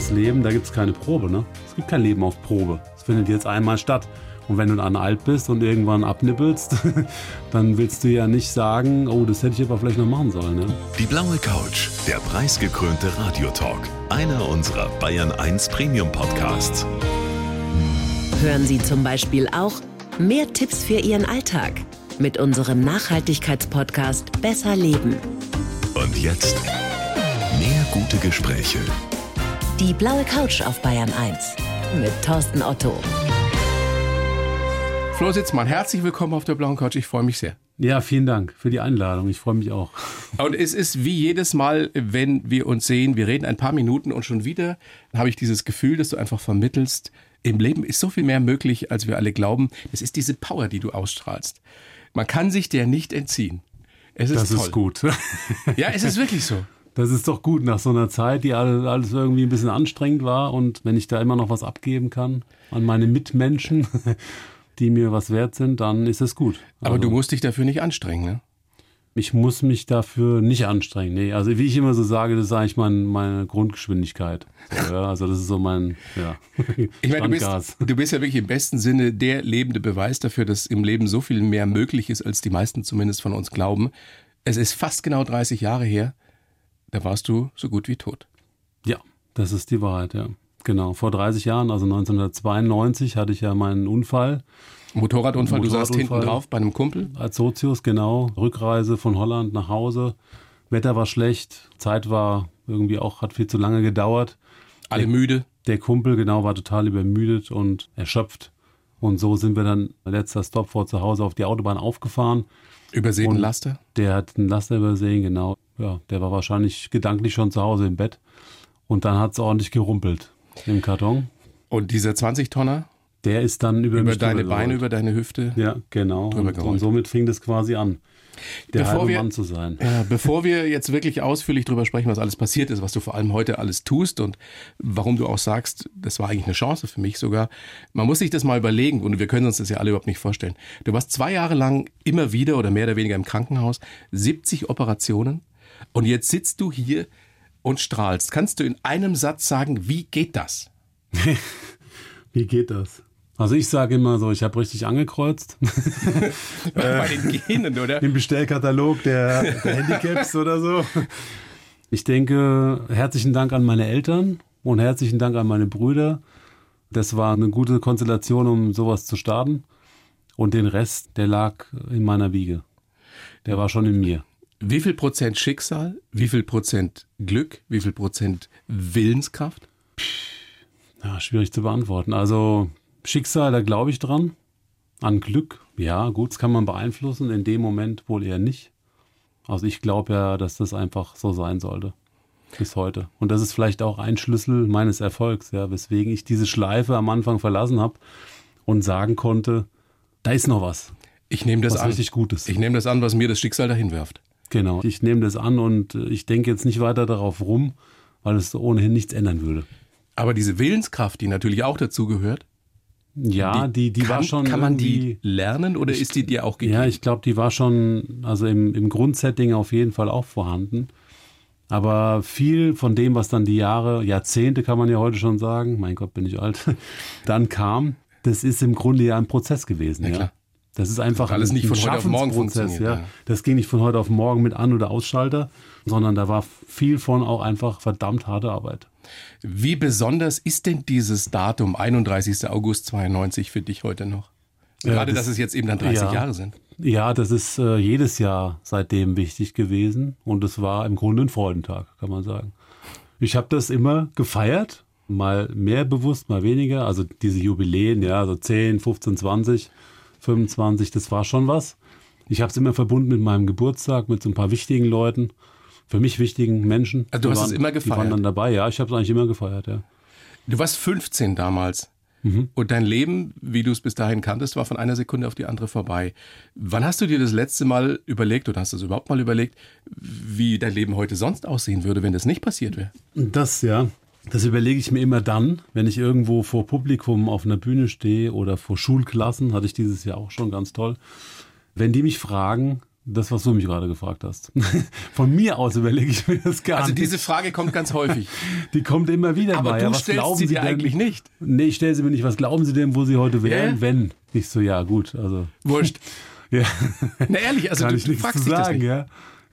das Leben, da gibt es keine Probe, ne? Es gibt kein Leben auf Probe. Es findet jetzt einmal statt. Und wenn du dann alt bist und irgendwann abnippelst, dann willst du ja nicht sagen, oh, das hätte ich aber vielleicht noch machen sollen. Ne? Die blaue Couch, der preisgekrönte Radiotalk. Einer unserer Bayern 1 Premium Podcasts. Hören Sie zum Beispiel auch mehr Tipps für Ihren Alltag mit unserem Nachhaltigkeitspodcast Besser Leben. Und jetzt mehr gute Gespräche. Die blaue Couch auf Bayern 1 mit Thorsten Otto. Flo Sitzmann, herzlich willkommen auf der blauen Couch. Ich freue mich sehr. Ja, vielen Dank für die Einladung. Ich freue mich auch. Und es ist wie jedes Mal, wenn wir uns sehen, wir reden ein paar Minuten und schon wieder habe ich dieses Gefühl, dass du einfach vermittelst, im Leben ist so viel mehr möglich, als wir alle glauben. Es ist diese Power, die du ausstrahlst. Man kann sich der nicht entziehen. Es ist das toll. ist gut. Ja, es ist wirklich so. Das ist doch gut nach so einer Zeit, die alles irgendwie ein bisschen anstrengend war. Und wenn ich da immer noch was abgeben kann an meine Mitmenschen, die mir was wert sind, dann ist es gut. Aber also, du musst dich dafür nicht anstrengen, ne? Ich muss mich dafür nicht anstrengen. Nee, also wie ich immer so sage, das ist eigentlich mein, meine Grundgeschwindigkeit. Ja, also das ist so mein, ja. Ich meine, du bist, du bist ja wirklich im besten Sinne der lebende Beweis dafür, dass im Leben so viel mehr möglich ist, als die meisten zumindest von uns glauben. Es ist fast genau 30 Jahre her, da warst du so gut wie tot. Ja, das ist die Wahrheit, ja. Genau, vor 30 Jahren, also 1992, hatte ich ja meinen Unfall. Motorradunfall, du saßt hinten drauf bei einem Kumpel? Als Sozius, genau. Rückreise von Holland nach Hause. Wetter war schlecht, Zeit war irgendwie auch, hat viel zu lange gedauert. Alle der, müde? Der Kumpel, genau, war total übermüdet und erschöpft. Und so sind wir dann, letzter Stopp vor zu Hause, auf die Autobahn aufgefahren. Übersehen Laster? Der hat einen Laster übersehen, genau. Ja, der war wahrscheinlich gedanklich schon zu Hause im Bett. Und dann hat es ordentlich gerumpelt im Karton. Und dieser 20-Tonner? Der ist dann über, über deine Beine, über deine Hüfte. Ja, genau. Und, und, somit fing das quasi an, der bevor halbe wir, Mann zu sein. Äh, bevor wir jetzt wirklich ausführlich darüber sprechen, was alles passiert ist, was du vor allem heute alles tust und warum du auch sagst, das war eigentlich eine Chance für mich sogar. Man muss sich das mal überlegen und wir können uns das ja alle überhaupt nicht vorstellen. Du warst zwei Jahre lang immer wieder oder mehr oder weniger im Krankenhaus, 70 Operationen und jetzt sitzt du hier und strahlst. Kannst du in einem Satz sagen, wie geht das? wie geht das? Also ich sage immer so, ich habe richtig angekreuzt. Bei den Genen, oder? Im Bestellkatalog der, der Handicaps oder so. Ich denke, herzlichen Dank an meine Eltern und herzlichen Dank an meine Brüder. Das war eine gute Konstellation, um sowas zu starten. Und den Rest, der lag in meiner Wiege. Der war schon in mir. Wie viel Prozent Schicksal, wie viel Prozent Glück, wie viel Prozent Willenskraft? Ja, schwierig zu beantworten. Also Schicksal, da glaube ich dran. An Glück, ja, gut, das kann man beeinflussen, in dem Moment wohl eher nicht. Also ich glaube ja, dass das einfach so sein sollte. Bis heute. Und das ist vielleicht auch ein Schlüssel meines Erfolgs, ja, weswegen ich diese Schleife am Anfang verlassen habe und sagen konnte, da ist noch was. Ich nehme das was an. richtig Gutes. Ich nehme das an, was mir das Schicksal dahin wirft. Genau. Ich nehme das an und ich denke jetzt nicht weiter darauf rum, weil es ohnehin nichts ändern würde. Aber diese Willenskraft, die natürlich auch dazu gehört, ja, die, die, die kann, war schon. Kann man die lernen oder ich, ist die dir auch gegeben? Ja, ich glaube, die war schon, also im, im Grundsetting auf jeden Fall auch vorhanden. Aber viel von dem, was dann die Jahre, Jahrzehnte kann man ja heute schon sagen, mein Gott, bin ich alt, dann kam, das ist im Grunde ja ein Prozess gewesen. Ja, ja. Das ist einfach das alles ein, nicht von heute auf morgen funktioniert. Ja. ja. Das ging nicht von heute auf morgen mit An- oder Ausschalter, sondern da war viel von auch einfach verdammt harte Arbeit. Wie besonders ist denn dieses Datum, 31. August 92, für dich heute noch? Gerade, das, dass es jetzt eben dann 30 ja, Jahre sind. Ja, das ist äh, jedes Jahr seitdem wichtig gewesen und es war im Grunde ein Freudentag, kann man sagen. Ich habe das immer gefeiert, mal mehr bewusst, mal weniger. Also diese Jubiläen, ja, so 10, 15, 20, 25, das war schon was. Ich habe es immer verbunden mit meinem Geburtstag, mit so ein paar wichtigen Leuten für mich wichtigen Menschen. Also du hast waren, es immer gefeiert? Die waren dann dabei, ja. Ich habe es eigentlich immer gefeiert, ja. Du warst 15 damals. Mhm. Und dein Leben, wie du es bis dahin kanntest, war von einer Sekunde auf die andere vorbei. Wann hast du dir das letzte Mal überlegt oder hast du es überhaupt mal überlegt, wie dein Leben heute sonst aussehen würde, wenn das nicht passiert wäre? Das, ja. Das überlege ich mir immer dann, wenn ich irgendwo vor Publikum auf einer Bühne stehe oder vor Schulklassen, hatte ich dieses Jahr auch schon ganz toll. Wenn die mich fragen, Das, was du mich gerade gefragt hast. Von mir aus überlege ich mir das gar Also nicht. diese Frage kommt ganz häufig. Die kommt immer wieder Aber mal. du ja, was stellst glauben sie dir denn? eigentlich nicht. Nee, ich stelle sie mir nicht. Was glauben Sie denn, wo Sie heute wären, Ja. wenn? Ich so, ja, gut. Also, Wurscht. ja, Na ehrlich, also kann du, ich du fragst zu dich das sagen, nicht. ja.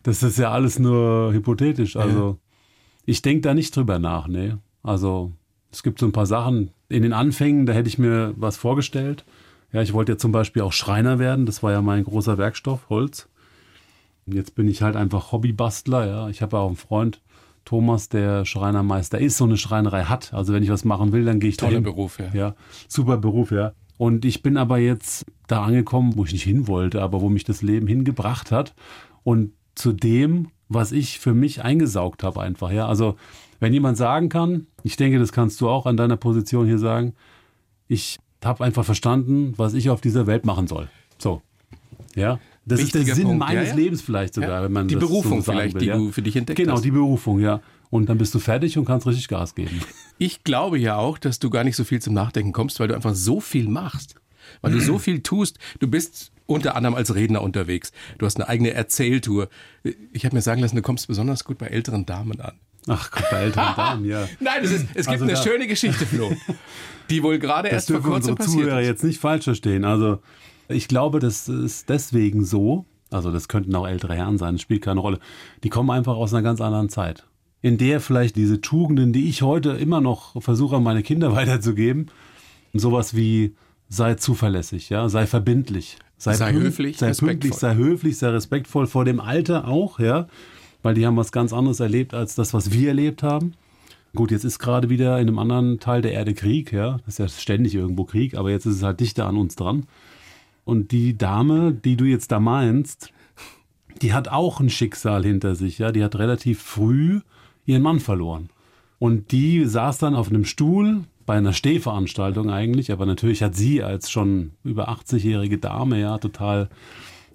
Das ist ja alles nur hypothetisch. Also, ich denke da nicht drüber nach, nee. Also, es gibt so ein paar Sachen. In den Anfängen, da hätte ich mir was vorgestellt. Ja, ich wollte ja zum Beispiel auch Schreiner werden. Das war ja mein großer Werkstoff, Holz. Und jetzt bin ich halt einfach Hobbybastler, ja. Ich habe ja auch einen Freund, Thomas, der Schreinermeister ist, so eine Schreinerei hat. Also wenn ich was machen will, dann gehe ich Toller dahin. Beruf, ja. Ja, super Beruf, ja. Und ich bin aber jetzt da angekommen, wo ich nicht hin wollte, aber wo mich das Leben hingebracht hat. Und zu dem, was ich für mich eingesaugt habe, einfach, ja. Also, wenn jemand sagen kann, ich denke, das kannst du auch an deiner Position hier sagen, ich habe einfach verstanden, was ich auf dieser Welt machen soll. So. Ja. Das ist Wichtiger der Sinn Punkt, meines ja, ja. Lebens vielleicht sogar, Ja, wenn man die das Berufung so sagen vielleicht, will, die du für dich entdeckt Genau, hast. die Berufung, ja. Und dann bist du fertig und kannst richtig Gas geben. Ich glaube ja auch, dass du gar nicht so viel zum Nachdenken kommst, weil du einfach so viel machst. Weil du so viel tust. Du bist unter anderem als Redner unterwegs. Du hast eine eigene Erzähltour. Ich habe mir sagen lassen, du kommst besonders gut bei älteren Damen an. Ach Gott, bei älteren Damen, ja. Nein, es, ist, es gibt Also eine da- schöne Geschichte, Flo. Die wohl gerade erst vor kurzem unsere passiert Zuhörer ist. jetzt nicht falsch verstehen. Also ich glaube, das ist deswegen so. Also das könnten auch ältere Herren sein, das spielt keine Rolle. Die kommen einfach aus einer ganz anderen Zeit. In der vielleicht diese Tugenden, die ich heute immer noch versuche, an meine Kinder weiterzugeben, sowas wie sei zuverlässig, ja, sei verbindlich, Sei pünkt- höflich, sei pünktlich, respektvoll. sei höflich, sei respektvoll vor dem Alter auch, ja, weil die haben was ganz anderes erlebt als das, was wir erlebt haben. Gut, jetzt ist gerade wieder in einem anderen Teil der Erde Krieg, ja. Das ist ja ständig irgendwo Krieg, aber jetzt ist es halt dichter an uns dran. Und die Dame, die du jetzt da meinst, die hat auch ein Schicksal hinter sich, ja. Die hat relativ früh ihren Mann verloren. Und die saß dann auf einem Stuhl bei einer Stehveranstaltung eigentlich, aber natürlich hat sie als schon über 80-jährige Dame ja total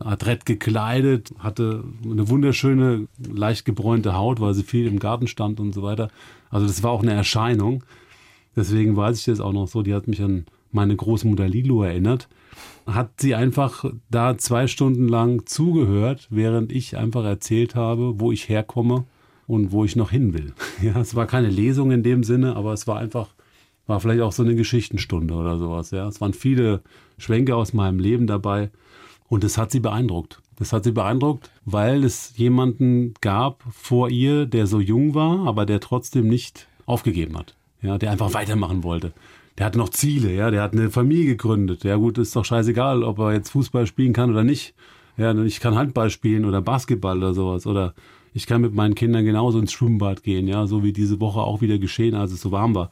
adrett gekleidet, hatte eine wunderschöne, leicht gebräunte Haut, weil sie viel im Garten stand und so weiter. Also das war auch eine Erscheinung. Deswegen weiß ich das auch noch so. Die hat mich an meine Großmutter Lilo erinnert. Hat sie einfach da zwei Stunden lang zugehört, während ich einfach erzählt habe, wo ich herkomme und wo ich noch hin will. Ja, es war keine Lesung in dem Sinne, aber es war einfach, war vielleicht auch so eine Geschichtenstunde oder sowas. Ja, es waren viele Schwenke aus meinem Leben dabei. Und das hat sie beeindruckt. Das hat sie beeindruckt, weil es jemanden gab vor ihr, der so jung war, aber der trotzdem nicht aufgegeben hat. Ja, der einfach weitermachen wollte. Der hat noch Ziele, ja, der hat eine Familie gegründet. Ja, gut, ist doch scheißegal, ob er jetzt Fußball spielen kann oder nicht. Ja, ich kann Handball spielen oder Basketball oder sowas. Oder ich kann mit meinen Kindern genauso ins Schwimmbad gehen, ja, so wie diese Woche auch wieder geschehen, als es so warm war.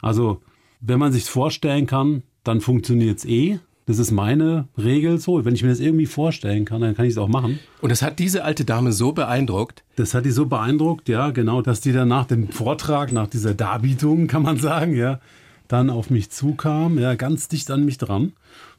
Also, wenn man sich vorstellen kann, dann funktioniert's eh. Das ist meine Regel so. Wenn ich mir das irgendwie vorstellen kann, dann kann ich es auch machen. Und das hat diese alte Dame so beeindruckt. Das hat die so beeindruckt, ja, genau, dass die dann nach dem Vortrag, nach dieser Darbietung, kann man sagen, ja, dann auf mich zukam, ja, ganz dicht an mich dran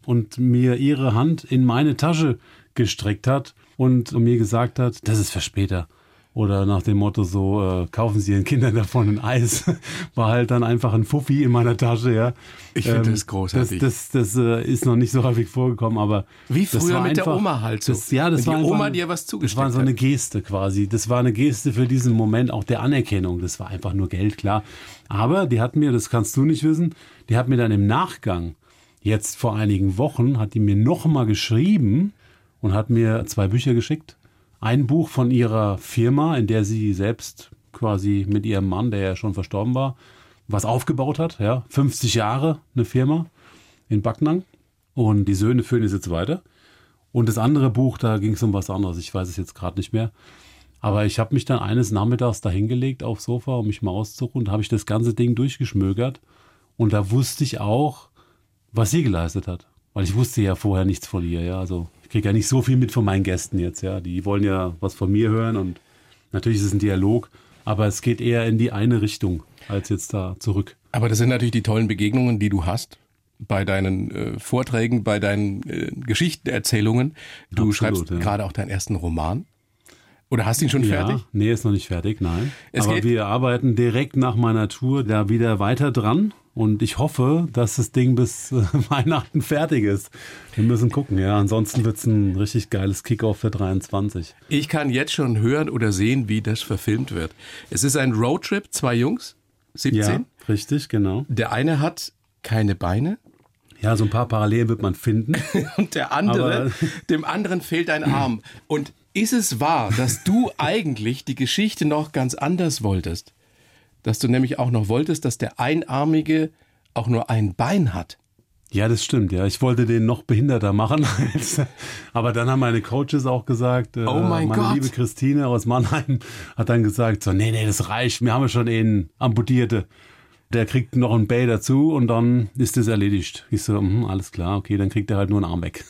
und mir ihre Hand in meine Tasche gestreckt hat und mir gesagt hat, das ist für später. Oder nach dem Motto so, äh, kaufen Sie Ihren Kindern davon ein Eis. War halt dann einfach ein Fuffi in meiner Tasche, ja. Ich finde das großartig. Das, das, das äh, ist noch nicht so häufig vorgekommen, aber Wie das früher mit der einfach- Oma halt so. Das, ja, das Wenn war die einfach, Oma dir was Das zugesteckt war so eine. Geste quasi. Das war eine Geste für diesen Moment auch der Anerkennung. Das war einfach nur Geld, klar. Aber die hat mir, das kannst du nicht wissen, die hat mir dann im Nachgang, jetzt vor einigen Wochen, hat die mir nochmal geschrieben und hat mir zwei Bücher geschickt. Ein Buch von ihrer Firma, in der sie selbst quasi mit ihrem Mann, der ja schon verstorben war, was aufgebaut hat. Ja, 50 Jahre eine Firma in Backnang. Und die Söhne führen es jetzt weiter. Und das andere Buch, da ging es um was anderes. Ich weiß es jetzt gerade nicht mehr. Aber ich habe mich dann eines Nachmittags da hingelegt aufs Sofa, um mich mal auszuruhen. Und habe ich das ganze Ding durchgeschmögert. Und da wusste ich auch, was sie geleistet hat. Weil ich wusste ja vorher nichts von ihr. Ja, also ich kriege ja nicht so viel mit von meinen Gästen jetzt. Ja, die wollen ja was von mir hören und natürlich ist es ein Dialog, aber es geht eher in die eine Richtung als jetzt da zurück. Aber das sind natürlich die tollen Begegnungen, die du hast bei deinen äh, Vorträgen, bei deinen äh, Geschichtenerzählungen. Du Absolut, schreibst ja. gerade auch deinen ersten Roman. Oder hast du ihn schon fertig? Ja, nee, ist noch nicht fertig, nein. Es Aber wir arbeiten direkt nach meiner Tour da wieder weiter dran. Und ich hoffe, dass das Ding bis äh, Weihnachten fertig ist. Wir müssen gucken, ja. Ansonsten wird es ein richtig geiles Kickoff für 23. Ich kann jetzt schon hören oder sehen, wie das verfilmt wird. Es ist ein Roadtrip, zwei Jungs, 17. Ja, richtig, genau. Der eine hat keine Beine Ja, so ein paar Parallelen wird man finden. und der andere, Aber- dem anderen fehlt ein Arm. Und ist es wahr, dass du eigentlich die Geschichte noch ganz anders wolltest? Dass du nämlich auch noch wolltest, dass der Einarmige auch nur ein Bein hat? Ja, das stimmt, ja. Ich wollte den noch behinderter machen. Aber dann haben meine Coaches auch gesagt, äh, Oh mein meine Gott. liebe Christine aus Mannheim hat dann gesagt, so, nee, nee, das reicht. Wir haben ja schon einen Amputierte. Der kriegt noch ein Bay dazu und dann ist das erledigt. Ich so, hm, alles klar, okay, dann kriegt er halt nur einen Arm weg.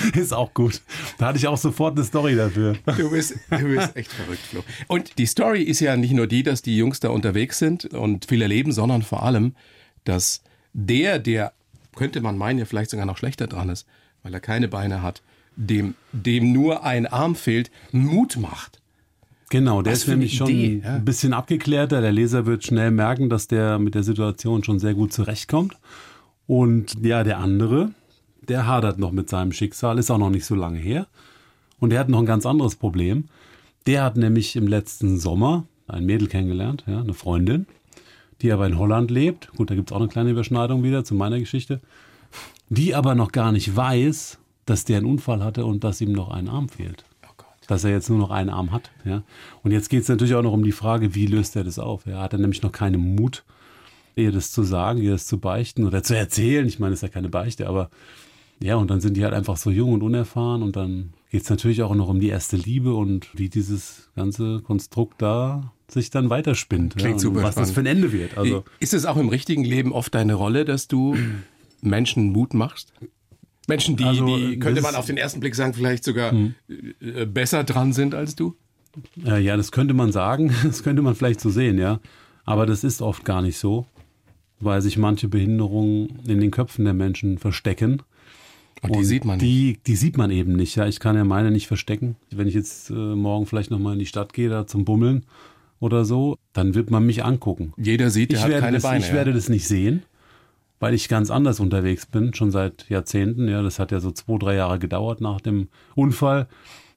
ist auch gut. Da hatte ich auch sofort eine Story dafür. Du bist, du bist echt verrückt, Flo. Und die Story ist ja nicht nur die, dass die Jungs da unterwegs sind und viel erleben, sondern vor allem, dass der, der, könnte man meinen, ja vielleicht sogar noch schlechter dran ist, weil er keine Beine hat, dem, dem nur ein Arm fehlt, Mut macht. Genau, der Was ist nämlich schon Idee, ja. ein bisschen abgeklärter. Der Leser wird schnell merken, dass der mit der Situation schon sehr gut zurechtkommt. Und ja, der andere, der hadert noch mit seinem Schicksal, ist auch noch nicht so lange her. Und der hat noch ein ganz anderes Problem. Der hat nämlich im letzten Sommer ein Mädel kennengelernt, ja, eine Freundin, die aber in Holland lebt. Gut, da gibt es auch eine kleine Überschneidung wieder zu meiner Geschichte. Die aber noch gar nicht weiß, dass der einen Unfall hatte und dass ihm noch ein Arm fehlt Oh dass er jetzt nur noch einen Arm hat. Ja? Und jetzt geht es natürlich auch noch um die Frage, wie löst er das auf? Er hat er nämlich noch keinen Mut, ihr das zu sagen, ihr das zu beichten oder zu erzählen. Ich meine, es ist ja keine Beichte, aber ja, und dann sind die halt einfach so jung und unerfahren und dann geht es natürlich auch noch um die erste Liebe und wie dieses ganze Konstrukt da sich dann weiterspinnt. Klingt ja, super Was das für ein Ende wird. Also, ist es auch im richtigen Leben oft deine Rolle, dass du Menschen Mut machst? Menschen, die, Also, die könnte das man auf den ersten Blick sagen, vielleicht sogar äh, besser dran sind als du? Äh, ja, das könnte man sagen, das könnte man vielleicht so sehen, ja. Aber das ist oft gar nicht so, weil sich manche Behinderungen in den Köpfen der Menschen verstecken. Und die sieht man nicht. Die, die sieht man eben nicht. Ja, ich kann ja meine nicht verstecken. Wenn ich jetzt äh, morgen vielleicht nochmal in die Stadt gehe, da zum Bummeln oder so, dann wird man mich angucken. Jeder sieht, der Ich, hat werde keine das, Beine. ich ja. werde das nicht sehen, weil ich ganz anders unterwegs bin, schon seit Jahrzehnten. Ja, das hat ja so zwei, drei Jahre gedauert nach dem Unfall.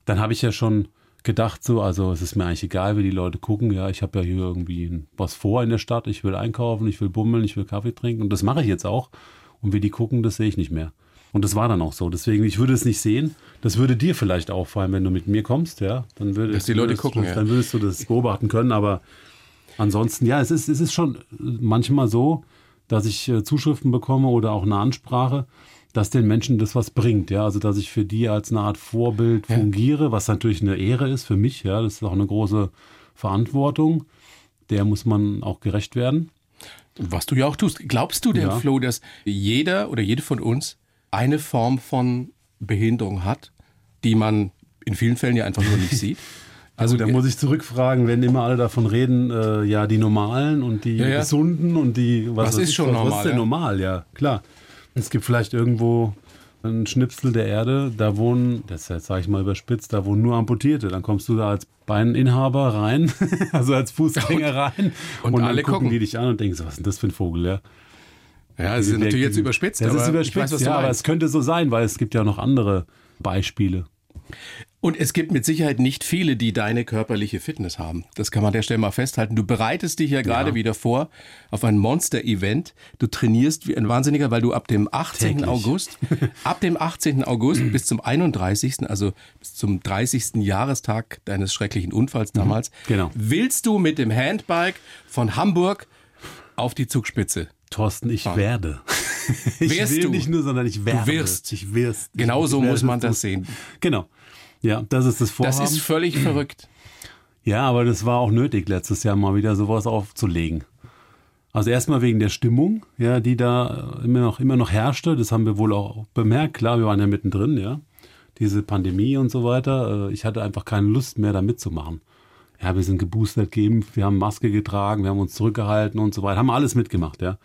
Dann habe ich ja schon gedacht, so, also es ist mir eigentlich egal, wie die Leute gucken. Ja, ich habe ja hier irgendwie was vor in der Stadt. Ich will einkaufen, ich will bummeln, ich will Kaffee trinken und das mache ich jetzt auch. Und wie die gucken, das sehe ich nicht mehr. Und das war dann auch so. Deswegen, ich würde es nicht sehen. Das würde dir vielleicht auffallen, wenn du mit mir kommst, ja. Dann würdest, Dass die Leute gucken, ja. Dann würdest du das beobachten können, aber ansonsten, ja, es ist, es ist schon manchmal so, dass ich äh, Zuschriften bekomme oder auch eine Ansprache, dass den Menschen das was bringt, ja. Also, dass ich für die als eine Art Vorbild fungiere, was natürlich eine Ehre ist für mich, ja. Das ist auch eine große Verantwortung. Der muss man auch gerecht werden. Was du ja auch tust. Glaubst du denn, Ja. Flo, dass jeder oder jede von uns eine Form von Behinderung hat, die man in vielen Fällen ja einfach nur nicht sieht? Also da muss ich zurückfragen, wenn immer alle davon reden, äh, ja, die Normalen und die Ja, ja. Gesunden und die Was weiß ist ich schon was, normal, Was ist denn ja? normal, ja, klar. Es gibt vielleicht irgendwo ein Schnipsel der Erde, da wohnen, das sage ich mal überspitzt, da wohnen nur Amputierte. Dann kommst du da als Beininhaber rein, also als Fußgänger rein und dann alle gucken gucken. die dich an und denken so, was ist denn das für ein Vogel, ja? Ja, das ist natürlich jetzt überspitzt, Das aber ist überspitzt, ich weiß, ja, aber es könnte so sein, weil es gibt ja noch andere Beispiele. Und es gibt mit Sicherheit nicht viele, die deine körperliche Fitness haben. Das kann man an der Stelle mal festhalten. Du bereitest dich ja gerade Ja. wieder vor auf ein Monster-Event. Du trainierst wie ein Wahnsinniger, weil du ab dem 18. Täglich. August, ab dem 18. August bis zum 31., also bis zum 30. Jahrestag deines schrecklichen Unfalls damals, genau. willst du mit dem Handbike von Hamburg auf die Zugspitze. Thorsten, ich werde. Ich Wirst will du. nicht nur, sondern ich werde. wirst. Ich wirst. Genau ich so muss man das sehen. Genau. Ja, das ist das Vorhaben. Das ist völlig verrückt. ja, aber das war auch nötig, letztes Jahr mal wieder sowas aufzulegen. Also erstmal wegen der Stimmung, ja, die da immer noch, immer noch herrschte. Das haben wir wohl auch bemerkt. Klar, wir waren ja mittendrin, ja. Diese Pandemie und so weiter. Äh, Ich hatte einfach keine Lust mehr, da mitzumachen. Ja, wir sind geboostert, geimpft, wir haben Maske getragen, wir haben uns zurückgehalten und so weiter. Haben alles mitgemacht, ja.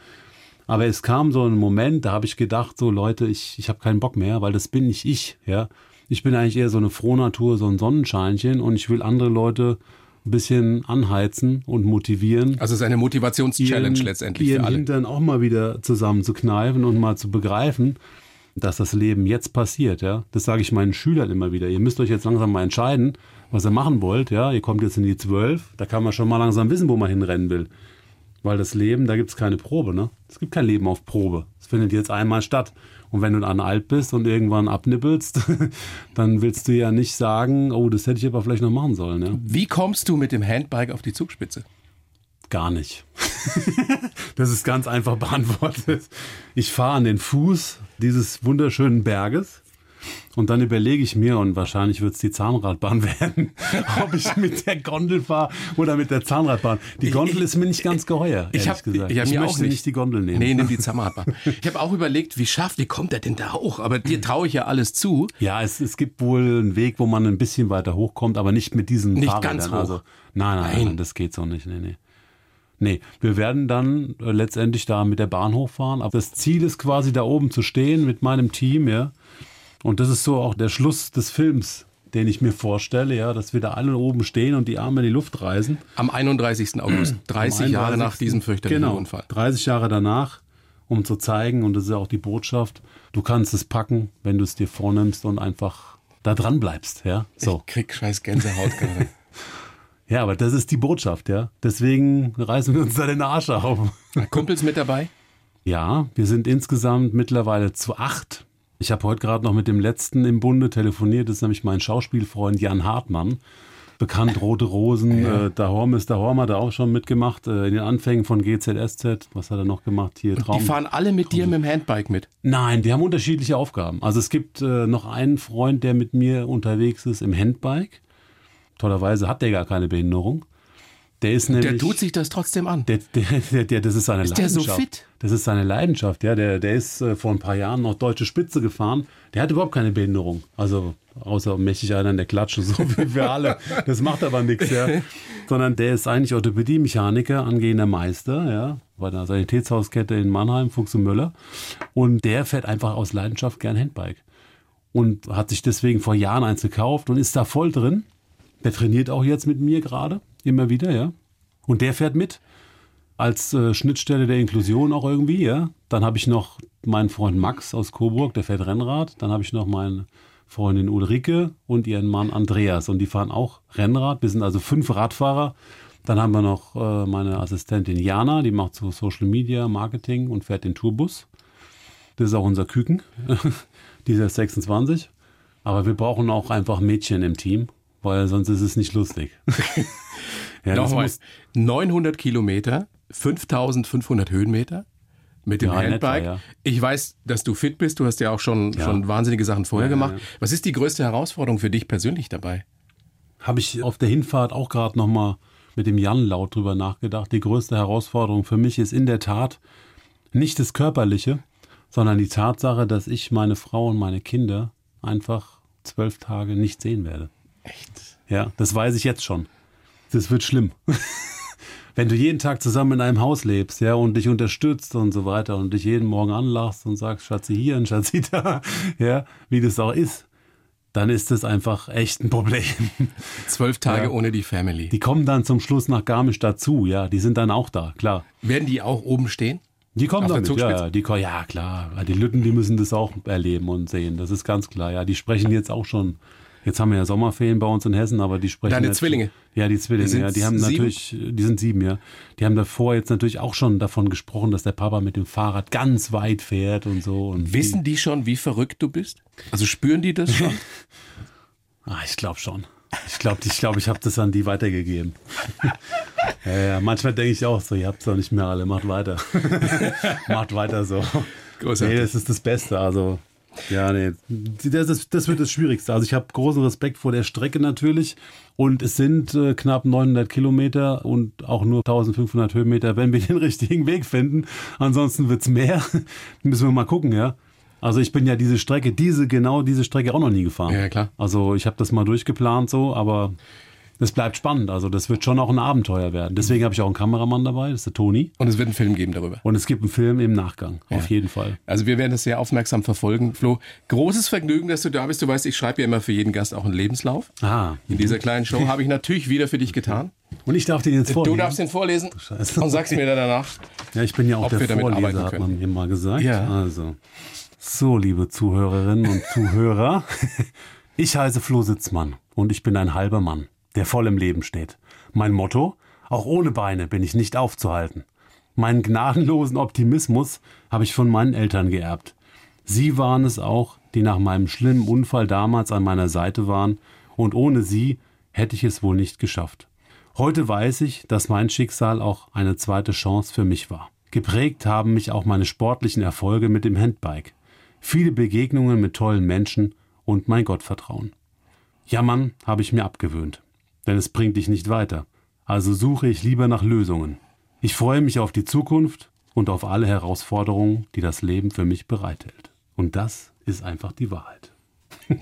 Aber es kam so ein Moment, da habe ich gedacht, so Leute, ich, ich habe keinen Bock mehr, weil das bin nicht ich, ja. Ich bin eigentlich eher so eine Frohnatur, so ein Sonnenscheinchen und ich will andere Leute ein bisschen anheizen und motivieren. Also es ist eine Motivationschallenge letztendlich ihren für alle. Hintern auch mal wieder zusammenzukneifen und mal zu begreifen, dass das Leben jetzt passiert. Ja, das sage ich meinen Schülern immer wieder. Ihr müsst euch jetzt langsam mal entscheiden, was ihr machen wollt. Ja, ihr kommt jetzt in die zwölf, da kann man schon mal langsam wissen, wo man hinrennen will. Weil das Leben, da gibt es keine Probe, ne? Es gibt kein Leben auf Probe. Es findet jetzt einmal statt. Und wenn du dann alt bist und irgendwann abnippelst, dann willst du ja nicht sagen, oh, das hätte ich aber vielleicht noch machen sollen. Ja? Wie kommst du mit dem Handbike auf die Zugspitze? Gar nicht. das ist ganz einfach beantwortet. Ich fahre an den Fuß dieses wunderschönen Berges und dann überlege ich mir, und wahrscheinlich wird es die Zahnradbahn werden, ob ich mit der Gondel fahre oder mit der Zahnradbahn. Die Gondel ist mir nicht ganz geheuer, Ich habe gesagt. ich hab mir möchte auch nicht, nicht die Gondel nehmen. Nee, nimm die Zahnradbahn. Ich habe auch überlegt, wie schafft, wie kommt er denn da hoch? Aber dir traue ich ja alles zu. Ja, es, es gibt wohl einen Weg, wo man ein bisschen weiter hochkommt, aber nicht mit diesen Nicht Fahrrädern. ganz hoch. Also, nein, nein, Nein. nein, das geht so nicht. Nee, nee. Nee, wir werden dann äh, letztendlich da mit der Bahn hochfahren. Aber das Ziel ist quasi da oben zu stehen mit meinem Team, ja. Und das ist so auch der Schluss des Films, den ich mir vorstelle, ja, dass wir da alle oben stehen und die Arme in die Luft reißen. Am 31. August, 30 Am Jahre nach 31. diesem fürchterlichen genau, Unfall. 30 Jahre danach, um zu zeigen, und das ist ja auch die Botschaft, du kannst es packen, wenn du es dir vornimmst und einfach da dran bleibst, ja. So. Ich krieg scheiß Gänsehaut gerade. Ja, aber das ist die Botschaft, ja. Deswegen reißen wir uns da den Arsch auf. Kumpels mit dabei? Ja, wir sind insgesamt mittlerweile zu acht. Ich habe heute gerade noch mit dem letzten im Bunde telefoniert, das ist nämlich mein Schauspielfreund Jan Hartmann. Bekannt Rote Rosen, äh, Dahorm ist Dahorm, hat er auch schon mitgemacht, äh, in den Anfängen von GZSZ. Was hat er noch gemacht hier? Traum. Die fahren alle mit dir mit dem Handbike mit. Nein, die haben unterschiedliche Aufgaben. Also es gibt äh, noch einen Freund, der mit mir unterwegs ist im Handbike. Tollerweise hat der gar keine Behinderung. Der ist nämlich. Der tut sich das trotzdem an. Der, der, der, der, das ist seine Ist der so Leidenschaft. fit? Das ist seine Leidenschaft, ja. Der, der ist äh, vor ein paar Jahren noch deutsche Spitze gefahren. Der hat überhaupt keine Behinderung. Also außer mächtig einer in der Klatsche, so wie wir alle. Das macht aber nichts, ja. Sondern der ist eigentlich Orthopädie-Mechaniker, angehender Meister, ja. Bei der Sanitätshauskette in Mannheim, Fuchs und Möller. Und der fährt einfach aus Leidenschaft gern Handbike. Und hat sich deswegen vor Jahren eins gekauft und ist da voll drin. Der trainiert auch jetzt mit mir gerade, immer wieder, ja. Und der fährt mit als äh, Schnittstelle der Inklusion auch irgendwie, ja. Dann habe ich noch meinen Freund Max aus Coburg, der fährt Rennrad. Dann habe ich noch meine Freundin Ulrike und ihren Mann Andreas und die fahren auch Rennrad. Wir sind also fünf Radfahrer. Dann haben wir noch äh, meine Assistentin Jana, die macht so Social Media, Marketing und fährt den Tourbus. Das ist auch unser Küken, dieser 26. Aber wir brauchen auch einfach Mädchen im Team, weil sonst ist es nicht lustig. ja, Nochmal, muss- 900 Kilometer, 5500 Höhenmeter mit dem Ja, Handbike. etwa, ja. Ich weiß, dass du fit bist. Du hast ja auch schon, Ja. schon wahnsinnige Sachen vorher Ja, gemacht. ja. Was ist die größte Herausforderung für dich persönlich dabei? habe ich auf der Hinfahrt auch gerade nochmal mit dem Jan laut drüber nachgedacht. Die größte Herausforderung für mich ist in der Tat nicht das Körperliche, sondern die Tatsache, dass ich meine Frau und meine Kinder einfach zwölf Tage nicht sehen werde. Echt? Ja, das weiß ich jetzt schon. Das wird schlimm. Wenn du jeden Tag zusammen in einem Haus lebst, ja, und dich unterstützt und so weiter und dich jeden Morgen anlachst und sagst, Schatzi hier und Schatzi da, ja, wie das auch ist, dann ist das einfach echt ein Problem. Zwölf Tage Ja. ohne die Family. Die kommen dann zum Schluss nach Garmisch dazu, ja, die sind dann auch da, klar. Werden die auch oben stehen? Die kommen Auf der damit, ja, die, ja, klar. Die Lütten, die müssen das auch erleben und sehen, das ist ganz klar, ja. Die sprechen jetzt auch schon, jetzt haben wir ja Sommerferien bei uns in Hessen, aber die sprechen Deine Zwillinge? Ja, die Zwillinge, Die sind ja, die haben sieben? natürlich, die sind sieben, ja. Die haben davor jetzt natürlich auch schon davon gesprochen, dass der Papa mit dem Fahrrad ganz weit fährt und so. Und Wissen die schon, wie verrückt du bist? Also spüren die das schon? Ah, ich glaube schon. Ich glaube, ich, glaub, ich habe das an die weitergegeben. ja, ja, manchmal denke ich auch so, ihr habt es doch nicht mehr alle, macht weiter. macht weiter so. Großartig. Nee, das ist das Beste. Also, ja, nee, das, ist, das wird das Schwierigste. Also, ich habe großen Respekt vor der Strecke natürlich. Und es sind äh, knapp 900 Kilometer und auch nur 1500 Höhenmeter, wenn wir den richtigen Weg finden. Ansonsten wird's mehr. Müssen wir mal gucken, ja. Also ich bin ja diese Strecke, diese genau diese Strecke auch noch nie gefahren. Ja, klar. Also ich habe das mal durchgeplant so, aber Das bleibt spannend. Also das wird schon auch ein Abenteuer werden. Deswegen habe ich auch einen Kameramann dabei, das ist der Toni. Und es wird einen Film geben darüber. Und es gibt einen Film im Nachgang, auf jeden Fall. Also wir werden das sehr aufmerksam verfolgen. Flo, großes Vergnügen, dass du da bist. Du weißt, ich schreibe ja immer für jeden Gast auch einen Lebenslauf. Ah. In dieser kleinen Show habe ich natürlich wieder für dich getan. Und ich darf den jetzt vorlesen. Du darfst den vorlesen und sagst mir dann danach. Ja, ich bin ja auch der Vorleser, hat man mir mal gesagt. Ja. Also. So, liebe Zuhörerinnen und Zuhörer. Ich heiße Flo Sitzmann und ich bin ein halber Mann, der voll im Leben steht. Mein Motto? Auch ohne Beine bin ich nicht aufzuhalten. Meinen gnadenlosen Optimismus habe ich von meinen Eltern geerbt. Sie waren es auch, die nach meinem schlimmen Unfall damals an meiner Seite waren, und ohne sie hätte ich es wohl nicht geschafft. Heute weiß ich, dass mein Schicksal auch eine zweite Chance für mich war. Geprägt haben mich auch meine sportlichen Erfolge mit dem Handbike, viele Begegnungen mit tollen Menschen und mein Gottvertrauen. Jammern habe ich mir abgewöhnt, denn es bringt dich nicht weiter. Also suche ich lieber nach Lösungen. Ich freue mich auf die Zukunft und auf alle Herausforderungen, die das Leben für mich bereithält. Und das ist einfach die Wahrheit.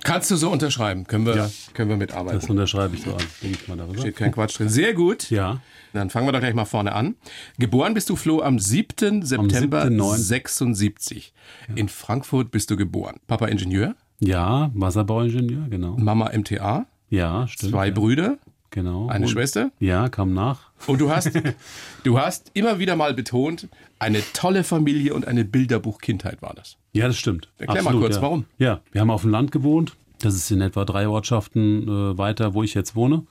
Kannst du so unterschreiben? Können wir, können wir mitarbeiten? Das unterschreibe ich so an, denke ich mal darüber. Steht kein Quatsch drin. Sehr gut. Ja, Dann fangen wir doch gleich mal vorne an. Geboren bist du, Flo, am 7. September 7.9.. 76. In Frankfurt bist du geboren. Papa Ingenieur, ja, Wasserbauingenieur, genau. Mama MTA, Ja, stimmt. zwei ja. Brüder, Genau. eine Und- Schwester. Ja, kam nach. Und du hast, du hast immer wieder mal betont, eine tolle Familie und eine Bilderbuch-Kindheit war das. Ja, das stimmt. Erklär mal kurz, ja. warum. Ja, wir haben auf dem Land gewohnt. Das ist in etwa drei Ortschaften äh, weiter, wo ich jetzt wohne.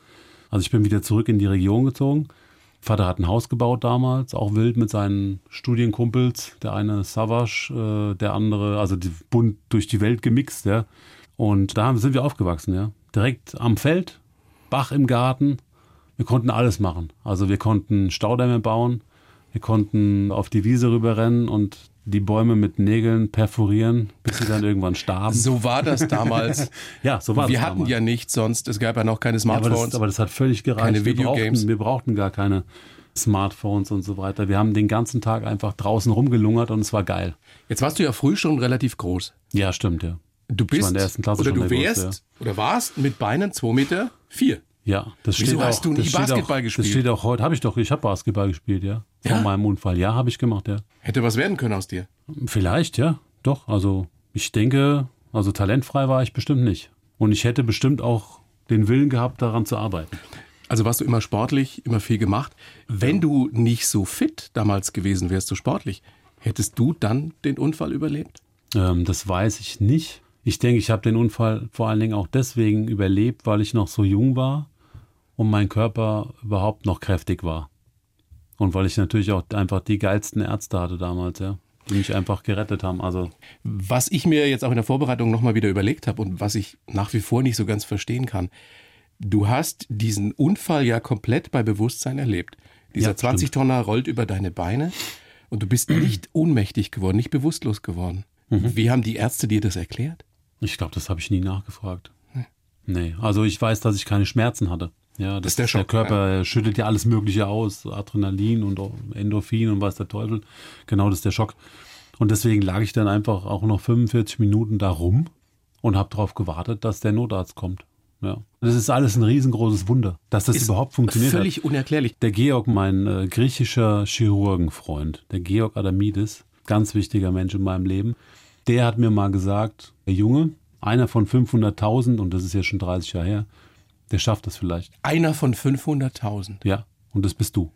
Also ich bin wieder zurück in die Region gezogen. Vater hat ein Haus gebaut damals, auch wild mit seinen Studienkumpels. Der eine Savage, äh, der andere, also die, bunt durch die Welt gemixt, ja. Und da haben- sind wir aufgewachsen, ja. Direkt am Feld, Bach im Garten. Wir konnten alles machen. Also wir konnten Staudämme bauen, wir konnten auf die Wiese rüberrennen und die Bäume mit Nägeln perforieren, bis sie dann irgendwann starben. So war das damals. Ja, so war wir das hatten damals. ja nichts sonst. Es gab ja noch keine Ja, aber, Smartphones. das, aber das hat völlig gereicht. Keine wir, Videogames. brauchten, wir brauchten gar keine Smartphones und so weiter. Wir haben den ganzen Tag einfach draußen rumgelungert und es war geil. Jetzt warst du ja früh schon relativ groß. Ja, stimmt, ja. Du bist in der ersten Klasse oder du wärst Größte, oder warst mit Beinen 2 Meter vier. Ja, das Wieso steht hast auch, du nie das steht Basketball auch, gespielt? Das steht auch heute. Habe ich doch, ich habe Basketball gespielt, ja. Vor Ja? meinem Unfall. Ja, habe ich gemacht, ja. Hätte was werden können aus dir. Vielleicht, ja. Doch, also ich denke, also talentfrei war ich bestimmt nicht. Und ich hätte bestimmt auch den Willen gehabt, daran zu arbeiten. Also warst du immer sportlich, immer viel gemacht. Wenn du nicht so fit damals gewesen wärst, so sportlich, hättest du dann den Unfall überlebt? Ähm, das weiß ich nicht. Ich denke, ich habe den Unfall vor allen Dingen auch deswegen überlebt, weil ich noch so jung war und mein Körper überhaupt noch kräftig war. Und weil ich natürlich auch einfach die geilsten Ärzte hatte damals, ja, die mich einfach gerettet haben. Also Was ich mir jetzt auch in der Vorbereitung nochmal wieder überlegt habe und was ich nach wie vor nicht so ganz verstehen kann, du hast diesen Unfall ja komplett bei Bewusstsein erlebt. Dieser Ja, stimmt. 20-Tonner rollt über deine Beine und du bist nicht ohnmächtig geworden, nicht bewusstlos geworden. Mhm. Wie haben die Ärzte dir das erklärt? Ich glaube, das habe ich nie nachgefragt. Nee, also ich weiß, dass ich keine Schmerzen hatte. Ja, das, ist der Schock, Körper schüttet ja alles Mögliche aus, Adrenalin und Endorphin und weiß der Teufel. Genau, das ist der Schock. Und deswegen lag ich dann einfach auch noch 45 Minuten da rum und habe darauf gewartet, dass der Notarzt kommt. Ja, das ist alles ein riesengroßes Wunder, dass das Ist überhaupt funktioniert hat. Völlig unerklärlich. Der Georg, mein äh, griechischer Chirurgenfreund, der Georg Adamidis, ganz wichtiger Mensch in meinem Leben, der hat mir mal gesagt, der Junge, einer von 500.000, und das ist ja schon 30 Jahre her, der schafft das vielleicht. Einer von 500.000. Ja, und das bist du.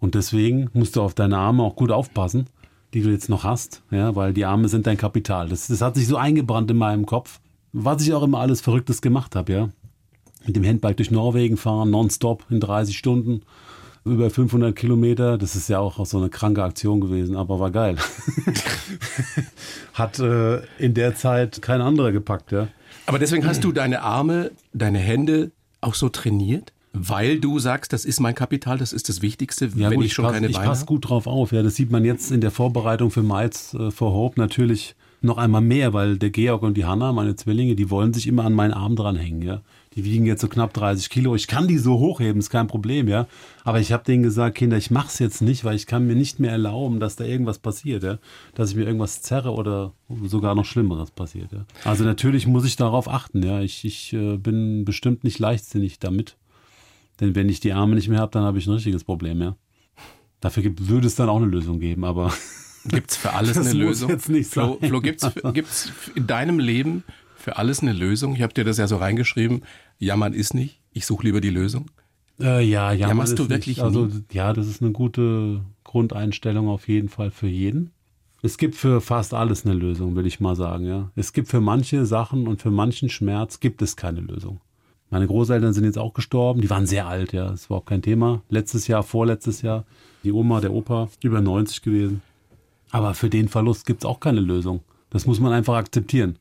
Und deswegen musst du auf deine Arme auch gut aufpassen, die du jetzt noch hast, ja, weil die Arme sind dein Kapital. Das, das hat sich so eingebrannt in meinem Kopf, was ich auch immer alles Verrücktes gemacht habe, ja. Mit dem Handbike durch Norwegen fahren, nonstop in 30 Stunden, über 500 Kilometer. Das ist ja auch so eine kranke Aktion gewesen, aber war geil. hat äh, in der Zeit kein anderer gepackt, ja. Aber deswegen hast du deine Arme, deine Hände auch so trainiert? Weil du sagst, das ist mein Kapital, das ist das Wichtigste, Ja, wenn gut, ich schon pass, keine ich Beine passe habe? gut drauf auf. Ja, das sieht man jetzt in der Vorbereitung für Miles äh, for Hope natürlich noch einmal mehr, weil der Georg und die Hanna, meine Zwillinge, die wollen sich immer an meinen Arm dranhängen. Ja, die wiegen jetzt so knapp 30 Kilo. Ich kann die so hochheben, ist kein Problem. Ja, aber ich habe denen gesagt, Kinder, ich mach's jetzt nicht, weil ich kann mir nicht mehr erlauben, dass da irgendwas passiert. Ja, dass ich mir irgendwas zerre oder sogar noch Schlimmeres passiert. Ja, also natürlich muss ich darauf achten. Ja, ich, ich äh, bin bestimmt nicht leichtsinnig damit. Denn wenn ich die Arme nicht mehr habe, dann habe ich ein richtiges Problem, ja. Dafür gibt, würde es dann auch eine Lösung geben, aber. Gibt es für alles Das eine Lösung? jetzt nicht Flo, sein. Flo gibt es in deinem Leben für alles eine Lösung? Ich habe dir das ja so reingeschrieben. Jammern ist nicht. Ich suche lieber die Lösung. Äh, ja, ja, Jammerst du wirklich nicht, Also, ja, das ist eine gute Grundeinstellung auf jeden Fall für jeden. Es gibt für fast alles eine Lösung, will ich mal sagen, ja. Es gibt für manche Sachen und für manchen Schmerz gibt es keine Lösung. Meine Großeltern sind jetzt auch gestorben, die waren sehr alt, ja, das war auch kein Thema. Letztes Jahr, vorletztes Jahr, die Oma, der Opa, über 90 gewesen. Aber für den Verlust gibt es auch keine Lösung. Das muss man einfach akzeptieren,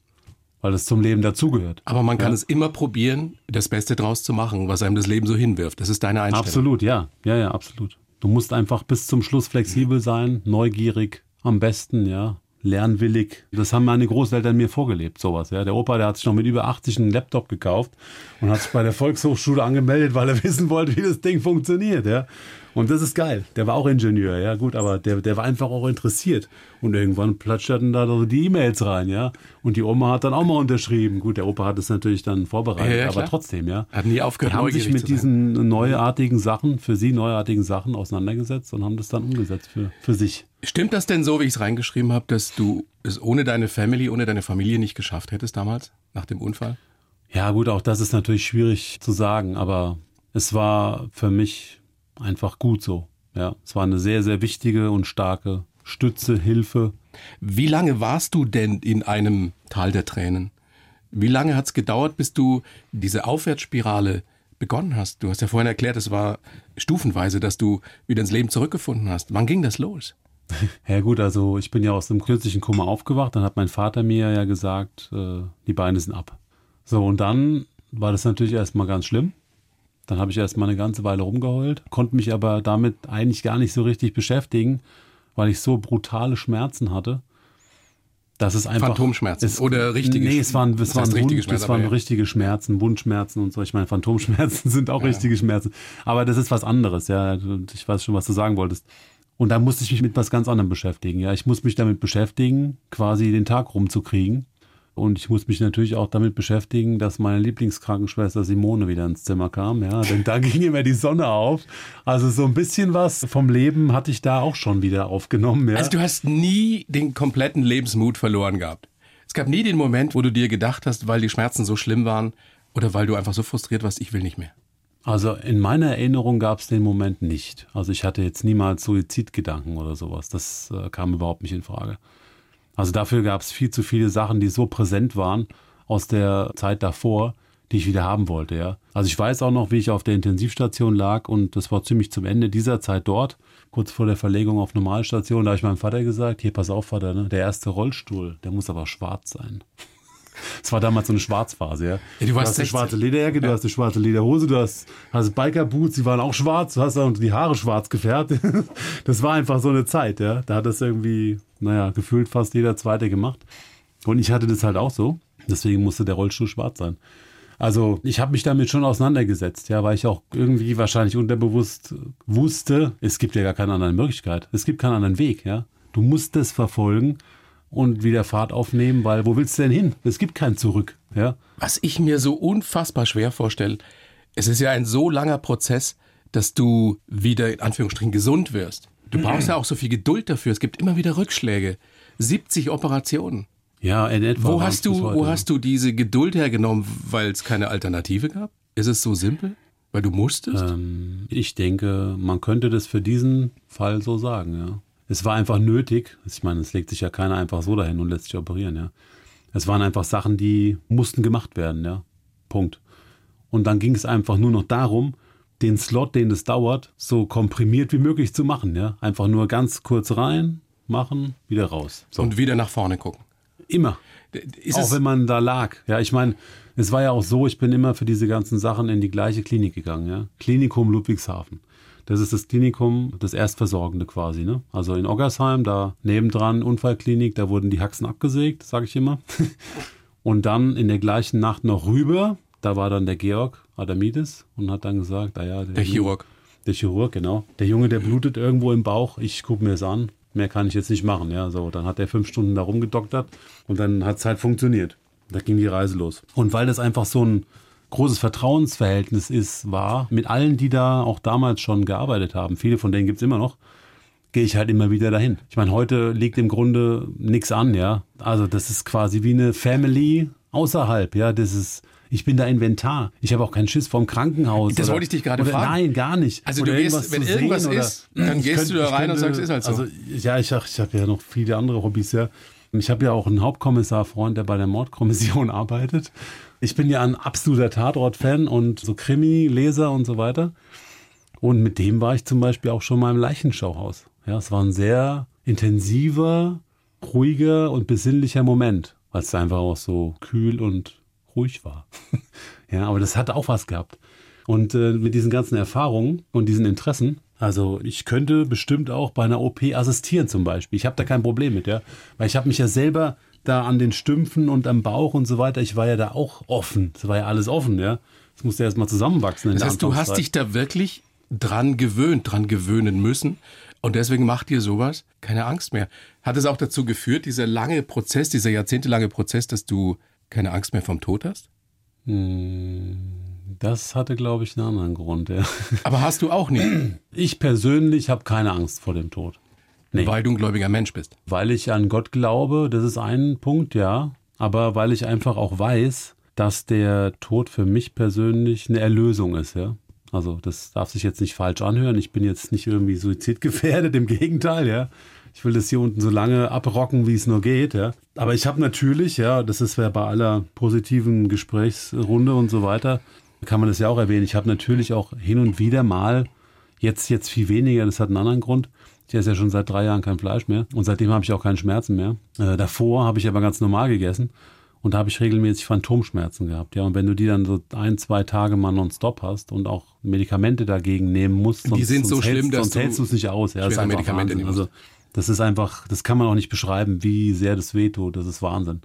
weil das zum Leben dazugehört. Aber man kann Ja. es immer probieren, das Beste draus zu machen, was einem das Leben so hinwirft. Das ist deine Einstellung. Absolut, ja. Ja, ja, absolut. Du musst einfach bis zum Schluss flexibel sein, neugierig, am besten, ja, lernwillig. Das haben meine Großeltern mir vorgelebt, sowas, ja. Der Opa, der hat sich noch mit über 80 einen Laptop gekauft und hat sich bei der Volkshochschule angemeldet, weil er wissen wollte, wie das Ding funktioniert, ja. Und das ist geil. Der war auch Ingenieur, ja, gut, aber der, der war einfach auch interessiert. Und irgendwann platscherten da so die E-Mails rein, ja. Und die Oma hat dann auch mal unterschrieben. Gut, der Opa hat es natürlich dann vorbereitet, Ja, ja, aber trotzdem, ja. Hat nie aufgehört, Die haben sich mit diesen neuartigen Sachen, für sie neuartigen Sachen auseinandergesetzt und haben das dann umgesetzt für, für sich. Stimmt das denn so, wie ich es reingeschrieben habe, dass du es ohne deine Family, ohne deine Familie nicht geschafft hättest damals, nach dem Unfall? Ja, gut, auch das ist natürlich schwierig zu sagen, aber es war für mich einfach gut so. Ja, es war eine sehr, sehr wichtige und starke Stütze, Hilfe. Wie lange warst du denn in einem Tal der Tränen? Wie lange hat es gedauert, bis du diese Aufwärtsspirale begonnen hast? Du hast ja vorhin erklärt, es war stufenweise, dass du wieder ins Leben zurückgefunden hast. Wann ging das los? Ja gut, also ich bin ja aus dem künstlichen Kummer aufgewacht, dann hat mein Vater mir ja gesagt, äh, die Beine sind ab. So, und dann war das natürlich erstmal ganz schlimm. Dann habe ich erstmal eine ganze Weile rumgeheult, konnte mich aber damit eigentlich gar nicht so richtig beschäftigen, weil ich so brutale Schmerzen hatte. Das ist einfach. Phantomschmerzen es, oder richtige Nee, es waren, es waren, richtige Schmerzen, es waren ja. richtige Schmerzen, Wundschmerzen und so. Ich meine, Phantomschmerzen sind auch richtige Schmerzen. Aber das ist was anderes, ja. Ich weiß schon, was du sagen wolltest. Und da musste ich mich mit was ganz anderem beschäftigen. Ja, ich muss mich damit beschäftigen, quasi den Tag rumzukriegen. Und ich muss mich natürlich auch damit beschäftigen, dass meine Lieblingskrankenschwester Simone wieder ins Zimmer kam. Ja, denn da ging immer die Sonne auf. Also so ein bisschen was vom Leben hatte ich da auch schon wieder aufgenommen. Ja. Also du hast nie den kompletten Lebensmut verloren gehabt. Es gab nie den Moment, wo du dir gedacht hast, weil die Schmerzen so schlimm waren oder weil du einfach so frustriert warst, ich will nicht mehr. Also in meiner Erinnerung gab es den Moment nicht. Also ich hatte jetzt niemals Suizidgedanken oder sowas. Das äh, kam überhaupt nicht in Frage. Also dafür gab es viel zu viele Sachen, die so präsent waren aus der Zeit davor, die ich wieder haben wollte. Ja. Also ich weiß auch noch, wie ich auf der Intensivstation lag und das war ziemlich zum Ende dieser Zeit dort, kurz vor der Verlegung auf Normalstation. Da habe ich meinem Vater gesagt: Hier, pass auf, Vater, ne? der erste Rollstuhl, der muss aber schwarz sein. Es war damals so eine Schwarzphase, ja. Ja, du warst hast eine 16. schwarze Lederjacke, du hast eine schwarze Lederhose, du hast, hast Biker-Boots, die waren auch schwarz, du hast auch die Haare schwarz gefärbt. Das war einfach so eine Zeit, ja. Da hat das irgendwie, naja, gefühlt fast jeder Zweite gemacht. Und ich hatte das halt auch so. Deswegen musste der Rollstuhl schwarz sein. Also ich habe mich damit schon auseinandergesetzt, ja, weil ich auch irgendwie wahrscheinlich unterbewusst wusste, es gibt ja gar keine andere Möglichkeit. Es gibt keinen anderen Weg, ja. Du musst es verfolgen und wieder Fahrt aufnehmen, weil wo willst du denn hin? Es gibt kein Zurück, ja. Was ich mir so unfassbar schwer vorstelle, es ist ja ein so langer Prozess, dass du wieder in Anführungsstrichen gesund wirst. Du brauchst ja auch so viel Geduld dafür. Es gibt immer wieder Rückschläge. 70 Operationen. Ja, in etwa. Wo hast du, heute, wo ja. hast du diese Geduld hergenommen, weil es keine Alternative gab? Ist es so simpel? Weil du musstest? Ähm, ich denke, man könnte das für diesen Fall so sagen, ja. Es war einfach nötig. Ich meine, es legt sich ja keiner einfach so dahin und lässt sich operieren, ja. Es waren einfach Sachen, die mussten gemacht werden, ja. Punkt. Und dann ging es einfach nur noch darum, den Slot, den es dauert, so komprimiert wie möglich zu machen, ja. Einfach nur ganz kurz rein, machen, wieder raus. So. Und wieder nach vorne gucken. Immer. Ist auch wenn man da lag. Ja, ich meine, es war ja auch so, ich bin immer für diese ganzen Sachen in die gleiche Klinik gegangen, ja. Klinikum Ludwigshafen. Das ist das Klinikum, das Erstversorgende quasi, ne? Also in Oggersheim, da nebendran Unfallklinik, da wurden die Haxen abgesägt, sage ich immer. Und dann in der gleichen Nacht noch rüber, da war dann der Georg Adamides und hat dann gesagt, ah ja, der Chirurg. der Chirurg, genau. Der Junge, der blutet irgendwo im Bauch. Ich gucke mir es an. Mehr kann ich jetzt nicht machen. Ja, so. Dann hat er fünf Stunden da rumgedoktert und dann hat es halt funktioniert. Da ging die Reise los. Und weil das einfach so ein, großes Vertrauensverhältnis ist, war, mit allen, die da auch damals schon gearbeitet haben, viele von denen gibt's immer noch, gehe ich halt immer wieder dahin. Ich meine, heute liegt im Grunde nichts an, ja. Also das ist quasi wie eine Family außerhalb, ja. Das ist, ich bin da Inventar. Ich habe auch keinen Schiss vom Krankenhaus. Das oder, wollte ich dich gerade fragen. Nein, gar nicht. Also Oder du gehst, irgendwas wenn irgendwas sehen oder- ist, dann gehst könnte- du da rein und könnte- sagst, ist halt so. Also ja, ich, ich habe ja noch viele andere Hobbys, ja. Ich habe ja auch einen Hauptkommissarfreund, der bei der Mordkommission arbeitet. Ich bin ja ein absoluter Tatort-Fan und so Krimi-Leser und so weiter. Und mit dem war ich zum Beispiel auch schon mal im Leichenschauhaus. Ja, es war ein sehr intensiver, ruhiger und besinnlicher Moment, weil es einfach auch so kühl und ruhig war. ja, aber das hat auch was gehabt. Und äh, mit diesen ganzen Erfahrungen und diesen Interessen, also ich könnte bestimmt auch bei einer OP assistieren zum Beispiel. Ich habe da kein Problem mit, ja. Weil ich habe mich ja selber da an den Stümpfen und am Bauch und so weiter, ich war ja da auch offen. Das war ja alles offen, ja. Das musste erst mal zusammenwachsen. Das heißt, du hast dich da wirklich dran gewöhnt, dran gewöhnen müssen. Und deswegen macht dir sowas keine Angst mehr. Hat es auch dazu geführt, dieser lange Prozess, dieser jahrzehntelange Prozess, dass du keine Angst mehr vom Tod hast? Das hatte, glaube ich, einen anderen Grund, ja. Aber hast du auch nicht, Ich persönlich habe keine Angst vor dem Tod. Nee. weil du ein gläubiger Mensch bist. Weil ich an Gott glaube, das ist ein Punkt, ja. Aber weil ich einfach auch weiß, dass der Tod für mich persönlich eine Erlösung ist, ja. Also das darf sich jetzt nicht falsch anhören. Ich bin jetzt nicht irgendwie suizidgefährdet, im Gegenteil, ja. Ich will das hier unten so lange abrocken, wie es nur geht, ja. Aber ich habe natürlich, ja, das ist ja bei aller positiven Gesprächsrunde und so weiter, kann man das ja auch erwähnen. Ich habe natürlich auch hin und wieder mal, jetzt, jetzt viel weniger, das hat einen anderen Grund. Ich esse ja schon seit drei Jahren kein Fleisch mehr und seitdem habe ich auch keine Schmerzen mehr. Äh, davor habe ich aber ganz normal gegessen und da habe ich regelmäßig Phantomschmerzen gehabt. Ja, und wenn du die dann so ein, zwei Tage mal nonstop hast und auch Medikamente dagegen nehmen musst, sonst, sind so schlimm, hältst, dass sonst du hältst du es nicht aus. Ja, das ist Medikamente Wahnsinn. Also das ist einfach, das kann man auch nicht beschreiben, wie sehr das wehtut. Das ist Wahnsinn.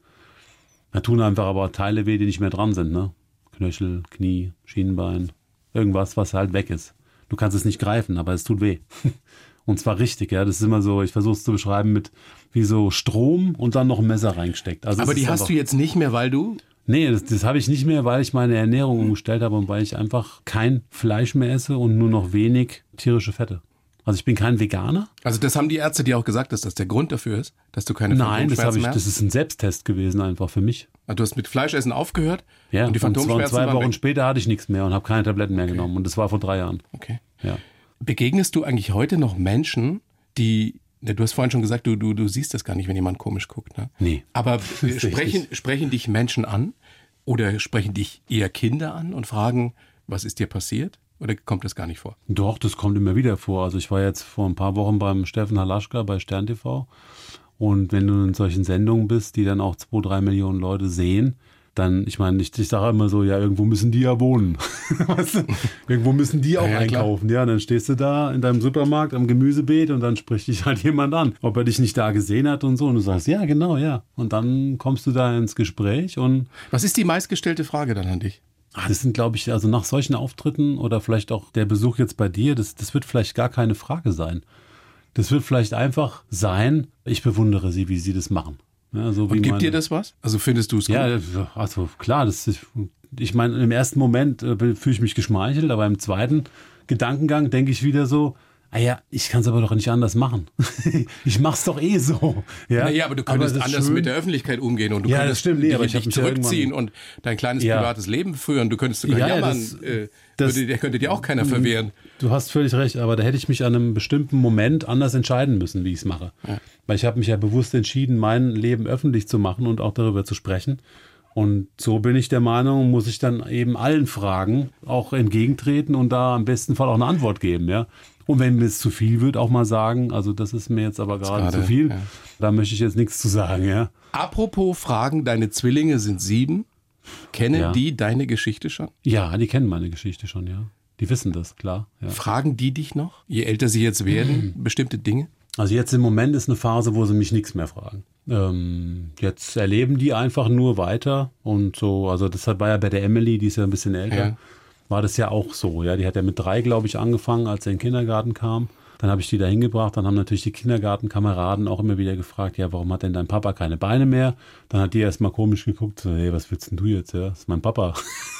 Da tun einfach aber Teile weh, die nicht mehr dran sind, ne? Knöchel, Knie, Schienbein, irgendwas, was halt weg ist. Du kannst es nicht greifen, aber es tut weh. Und zwar richtig, ja. Das ist immer so, ich versuche es zu beschreiben mit wie so Strom und dann noch ein Messer reingesteckt. Also Aber die hast du jetzt nicht mehr, weil du Nee, das, das habe ich nicht mehr, weil ich meine Ernährung umgestellt habe und weil ich einfach kein Fleisch mehr esse und nur noch wenig tierische Fette. Also ich bin kein Veganer. Also das haben die Ärzte dir auch gesagt, dass das der Grund dafür ist, dass du keine Nein, das habe Phantomschmerzen ich, das ist ein Selbsttest gewesen einfach für mich. hast? Du hast mit Fleischessen aufgehört Ja, und die und zwei, Phantomschmerzen zwei Wochen später hatte ich nichts mehr und habe keine Tabletten mehr genommen. Und das war vor drei Jahren. Okay. Ja. Begegnest du eigentlich heute noch Menschen, die, ne, du hast vorhin schon gesagt, du, du, du siehst das gar nicht, wenn jemand komisch guckt. Ne? Nee. Aber sprechen, sprechen dich Menschen an oder sprechen dich eher Kinder an und fragen, was ist dir passiert? Oder kommt das gar nicht vor? Doch, das kommt immer wieder vor. Also ich war jetzt vor ein paar Wochen beim Steffen Halaschka bei Stern TV. Und wenn du in solchen Sendungen bist, die dann auch zwei, drei Millionen Leute sehen, dann, ich meine, ich, ich sage immer so, ja, irgendwo müssen die ja wohnen. weißt du? Irgendwo müssen die auch Ja, ja, klar. einkaufen. Ja, dann stehst du da in deinem Supermarkt am Gemüsebeet und dann spricht dich halt jemand an, ob er dich nicht da gesehen hat und so. Und du sagst, ja, genau, ja. Und dann kommst du da ins Gespräch und Was ist die meistgestellte Frage dann an dich? Ah, das sind, glaube ich, also nach solchen Auftritten oder vielleicht auch der Besuch jetzt bei dir, das, das wird vielleicht gar keine Frage sein. Das wird vielleicht einfach sein, ich bewundere sie, wie sie das machen. Ja, so wie Und gibt meine- dir das was? Also findest du es gut? Ja, also klar, das ist, ich meine, im ersten Moment äh, fühle ich mich geschmeichelt, aber im zweiten Gedankengang denke ich wieder so, ah ja, ich kann es aber doch nicht anders machen. ich mach's doch eh so. Ja, Naja, aber du könntest ist anders schön. mit der Öffentlichkeit umgehen und du Ja, könntest stimmt, nee, dich, aber dich ja zurückziehen und dein kleines Ja. privates Leben führen. Du könntest sogar Ja, ja, jammern. das- äh, das- würde, der könnte dir auch keiner verwehren. Du hast völlig recht, aber da hätte ich mich an einem bestimmten Moment anders entscheiden müssen, wie ich es mache. Weil ich habe mich ja bewusst entschieden, mein Leben öffentlich zu machen und auch darüber zu sprechen. Und so bin ich der Meinung, muss ich dann eben allen Fragen auch entgegentreten und da am besten Fall auch eine Antwort geben, ja. Und wenn mir es zu viel wird, auch mal sagen, also das ist mir jetzt aber gerade gerade, zu viel, ja. da möchte ich jetzt nichts zu sagen, ja. Apropos Fragen, deine Zwillinge sind sieben. Kennen Ja. die deine Geschichte schon? Ja, die kennen meine Geschichte schon, ja. Die wissen das, klar. Ja. Fragen die dich noch, je älter sie jetzt werden, bestimmte Dinge? Also jetzt im Moment ist eine Phase, wo sie mich nichts mehr fragen. Ähm, jetzt erleben die einfach nur weiter und so, also das war ja bei der Emily, die ist ja ein bisschen älter, Ja. War das ja auch so, ja, die hat ja mit drei, glaube ich, angefangen, als er in den Kindergarten kam Dann habe ich die da hingebracht. Dann haben natürlich die Kindergartenkameraden auch immer wieder gefragt, ja, warum hat denn dein Papa keine Beine mehr? Dann hat die erst mal komisch geguckt, so, hey, was willst denn du jetzt? Ja, das ist mein Papa.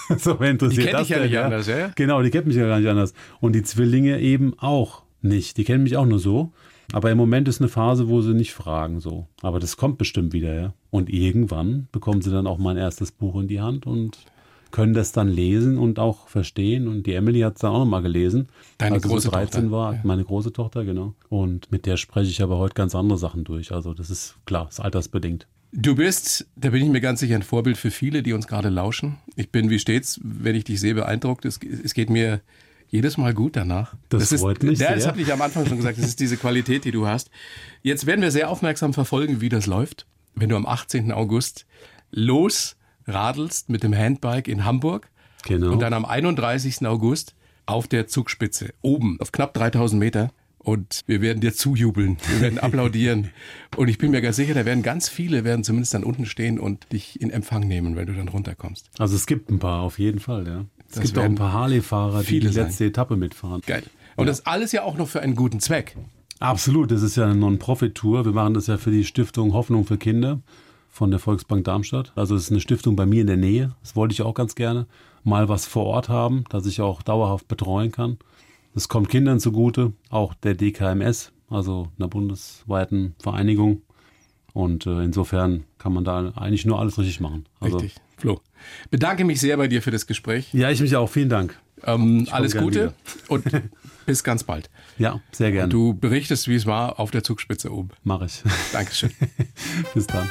so wer interessiert Die das ja denn, nicht anders, ja? Genau, die kennt mich ja gar nicht anders. Und die Zwillinge eben auch nicht. Die kennen mich auch nur so. Aber im Moment ist eine Phase, wo sie nicht fragen so. Aber das kommt bestimmt wieder, ja. Und irgendwann bekommen sie dann auch mein erstes Buch in die Hand und können das dann lesen und auch verstehen. Und die Emily hat es dann auch nochmal gelesen. Deine als sie große so 13 Tochter, war, ja. meine große Tochter, genau. Und mit der spreche ich aber heute ganz andere Sachen durch. Also das ist klar, ist altersbedingt. Du bist, da bin ich mir ganz sicher, ein Vorbild für viele, die uns gerade lauschen. Ich bin wie stets, wenn ich dich sehe, beeindruckt. Es, es geht mir jedes Mal gut danach. Das ist, freut mich Ja, das sehr. habe ich am Anfang schon gesagt. Das ist diese Qualität, die du hast. Jetzt werden wir sehr aufmerksam verfolgen, wie das läuft. Wenn du am 18. August los radelst mit dem Handbike in Hamburg Genau. und dann am 31. August auf der Zugspitze, oben auf knapp 3000 Meter. Und wir werden dir zujubeln, wir werden applaudieren. Und ich bin mir ganz sicher, da werden ganz viele, werden zumindest dann unten stehen und dich in Empfang nehmen, wenn du dann runterkommst. Also es gibt ein paar, auf jeden Fall, ja. Es Das gibt auch ein paar Harley-Fahrer, die die letzte sein. Etappe mitfahren. Geil. Und das alles ja auch noch für einen guten Zweck. Absolut, das ist ja eine Non-Profit-Tour. Wir machen das ja für die Stiftung Hoffnung für Kinder von der Volksbank Darmstadt. Also es ist eine Stiftung bei mir in der Nähe. Das wollte ich auch ganz gerne. Mal was vor Ort haben, dass ich auch dauerhaft betreuen kann. Das kommt Kindern zugute, auch der DKMS, also einer bundesweiten Vereinigung. Und äh, insofern kann man da eigentlich nur alles richtig machen. Also, Richtig. Flo, bedanke mich sehr bei dir für das Gespräch. Ja, ich mich auch. Vielen Dank. Ähm, alles Gute und bis ganz bald. Ja, sehr gerne. Du berichtest, wie es war auf der Zugspitze oben. Mach ich. Dankeschön. Bis dann.